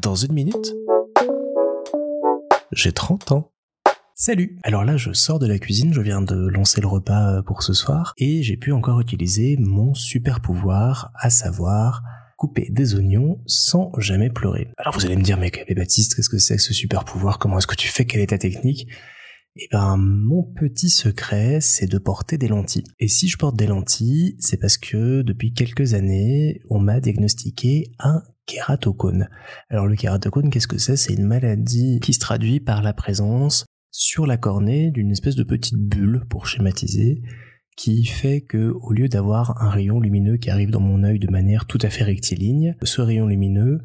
Dans une minute, j'ai 30 ans. Salut Alors là, je sors de la cuisine, je viens de lancer le repas euh, pour ce soir, et j'ai pu encore utiliser mon super pouvoir, à savoir couper des oignons sans jamais pleurer. Alors vous allez me dire, mais, Baptiste, qu'est-ce que c'est que ce super pouvoir? Comment est-ce que tu fais? Quelle est ta technique? Eh ben, mon petit secret, c'est de porter des lentilles. Et si je porte des lentilles, c'est parce que depuis quelques années, on m'a diagnostiqué un kératocone. Alors le kératocone, qu'est-ce que c'est? C'est une maladie qui se traduit par la présence sur la cornée d'une espèce de petite bulle, pour schématiser, qui fait que au lieu d'avoir un rayon lumineux qui arrive dans mon œil de manière tout à fait rectiligne, ce rayon lumineux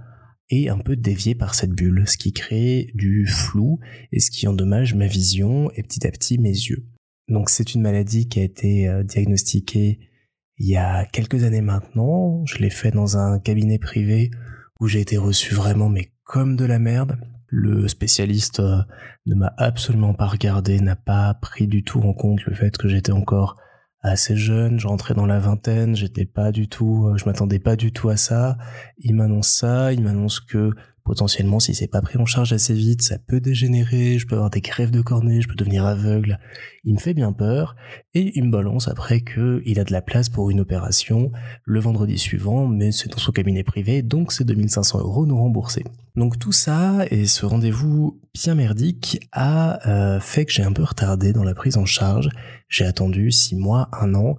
est un peu dévié par cette bulle, ce qui crée du flou et ce qui endommage ma vision et petit à petit mes yeux. Donc c'est une maladie qui a été euh, diagnostiquée il y a quelques années maintenant. Je l'ai fait dans un cabinet privé où j'ai été reçu vraiment mais comme de la merde. Le spécialiste euh, ne m'a absolument pas regardé, n'a pas pris du tout en compte le fait que j'étais encore assez jeune, je rentrais dans la vingtaine, j'étais pas du tout, euh, je m'attendais pas du tout à ça. Il m'annonce ça, il m'annonce que potentiellement si c'est pas pris en charge assez vite, ça peut dégénérer, je peux avoir des crèves de cornée, je peux devenir aveugle. Il me fait bien peur et il me balance après que il a de la place pour une opération le vendredi suivant, mais c'est dans son cabinet privé, donc c'est 2500 euros non remboursés. Donc tout ça et ce rendez-vous bien merdique a euh, fait que j'ai un peu retardé dans la prise en charge. J'ai attendu six mois, un an,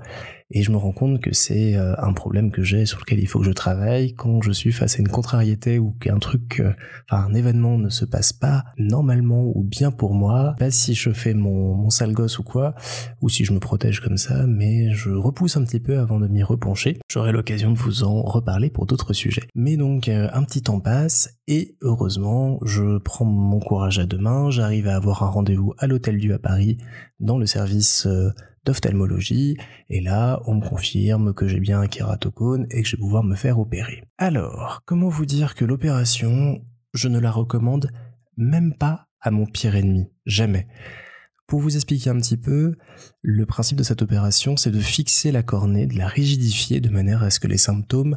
et je me rends compte que c'est euh, un problème que j'ai sur lequel il faut que je travaille quand je suis face à une contrariété ou qu'un truc, euh, enfin un événement ne se passe pas normalement ou bien pour moi, pas si je fais mon, mon sale gosse ou quoi, ou si je me protège comme ça, mais je repousse un petit peu avant de m'y repencher. J'aurai l'occasion de vous en reparler pour d'autres sujets. Mais donc euh, un petit temps passe et heureusement je prends mon courage à deux mains, j'arrive à avoir un rendez-vous à l'Hôtel Dieu à Paris dans le service d'ophtalmologie, et là, on me confirme que j'ai bien un kératocone et que je vais pouvoir me faire opérer. Alors, comment vous dire que l'opération, je ne la recommande même pas à mon pire ennemi, jamais. Pour vous expliquer un petit peu, le principe de cette opération, c'est de fixer la cornée, de la rigidifier de manière à ce que les symptômes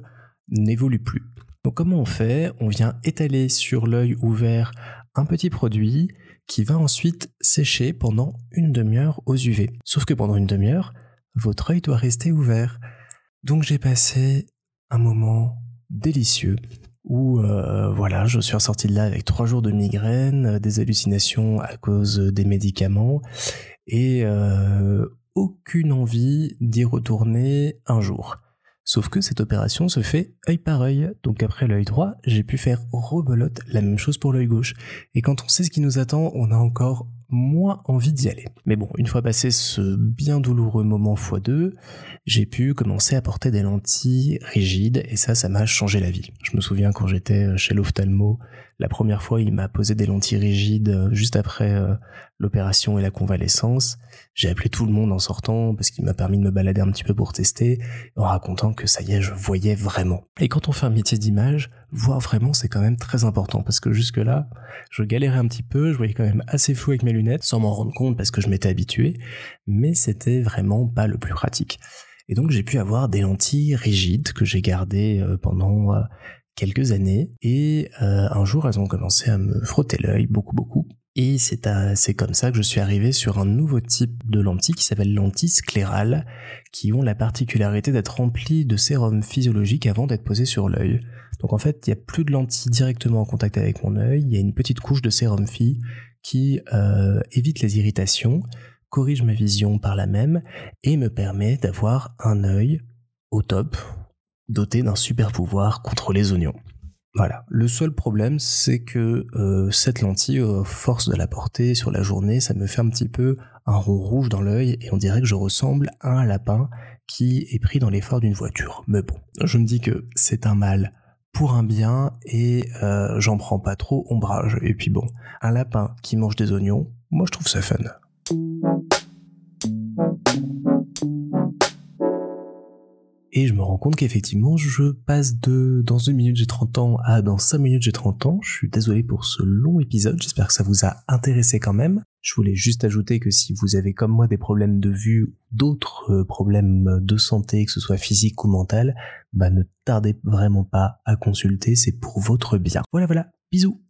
n'évoluent plus. Donc comment on fait? On vient étaler sur l'œil ouvert un petit produit qui va ensuite sécher pendant une demi-heure aux UV. Sauf que pendant une demi-heure, votre œil doit rester ouvert. Donc j'ai passé un moment délicieux où euh, voilà, je suis ressorti de là avec trois jours de migraine, euh, des hallucinations à cause des médicaments et euh, aucune envie d'y retourner un jour. Sauf que cette opération se fait œil par œil. Donc après l'œil droit, j'ai pu faire rebelote la même chose pour l'œil gauche. Et quand on sait ce qui nous attend, on a encore moins envie d'y aller. Mais bon, une fois passé ce bien douloureux moment x2, j'ai pu commencer à porter des lentilles rigides et ça, ça m'a changé la vie. Je me souviens quand j'étais chez l'ophtalmo, la première fois, il m'a posé des lentilles rigides euh, juste après euh, l'opération et la convalescence. J'ai appelé tout le monde en sortant parce qu'il m'a permis de me balader un petit peu pour tester, en racontant que ça y est, je voyais vraiment. Et quand on fait un métier d'image, voir vraiment, c'est quand même très important parce que jusque-là, je galérais un petit peu, je voyais quand même assez flou avec mes lunettes, sans m'en rendre compte parce que je m'étais habitué, mais c'était vraiment pas le plus pratique. Et donc j'ai pu avoir des lentilles rigides que j'ai gardées euh, pendant quelques années et euh, un jour elles ont commencé à me frotter l'œil beaucoup beaucoup et c'est c'est comme ça que je suis arrivé sur un nouveau type de lentilles qui s'appelle lentilles sclérales qui ont la particularité d'être remplies de sérum physiologique avant d'être posées sur l'œil. Donc en fait, il n'y a plus de lentilles directement en contact avec mon œil, il y a une petite couche de sérum phi qui euh, évite les irritations, corrige ma vision par la même et me permet d'avoir un œil au top, doté d'un super pouvoir contre les oignons. Voilà. Le seul problème, c'est que euh, cette lentille, euh, force de la porter sur la journée, ça me fait un petit peu un rond rouge dans l'œil et on dirait que je ressemble à un lapin qui est pris dans l'effort d'une voiture. Mais bon, je me dis que c'est un mal pour un bien et euh, j'en prends pas trop ombrage. Et puis bon, un lapin qui mange des oignons, moi je trouve ça fun. Et je me rends compte qu'effectivement je passe de dans une minute j'ai 30 ans à dans 5 minutes j'ai 30 ans. Je suis désolé pour ce long épisode, j'espère que ça vous a intéressé quand même. Je voulais juste ajouter que si vous avez comme moi des problèmes de vue ou d'autres euh, problèmes de santé, que ce soit physique ou mental, bah ne tardez vraiment pas à consulter, c'est pour votre bien. Voilà voilà, bisous